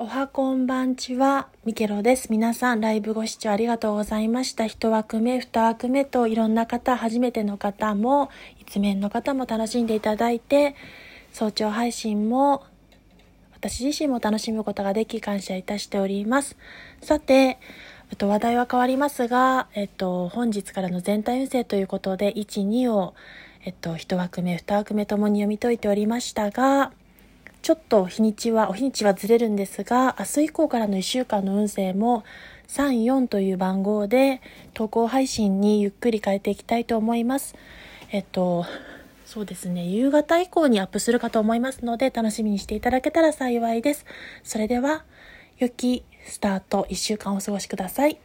おはこんばんちは、ミケロです。皆さん、ライブご視聴ありがとうございました。一枠目、二枠目といろんな方、初めての方も、一面の方も楽しんでいただいて、早朝配信も、私自身も楽しむことができ感謝いたしております。さて、えっと、話題は変わりますが、えっと、本日からの全体運勢ということで、1、2を、えっと、一枠目、二枠目ともに読み解いておりましたが、ちょっと日にちは、お日にちはずれるんですが、明日以降からの1週間の運勢も34という番号で投稿配信にゆっくり変えていきたいと思います。えっと、そうですね、夕方以降にアップするかと思いますので、楽しみにしていただけたら幸いです。それでは、良きスタート1週間お過ごしください。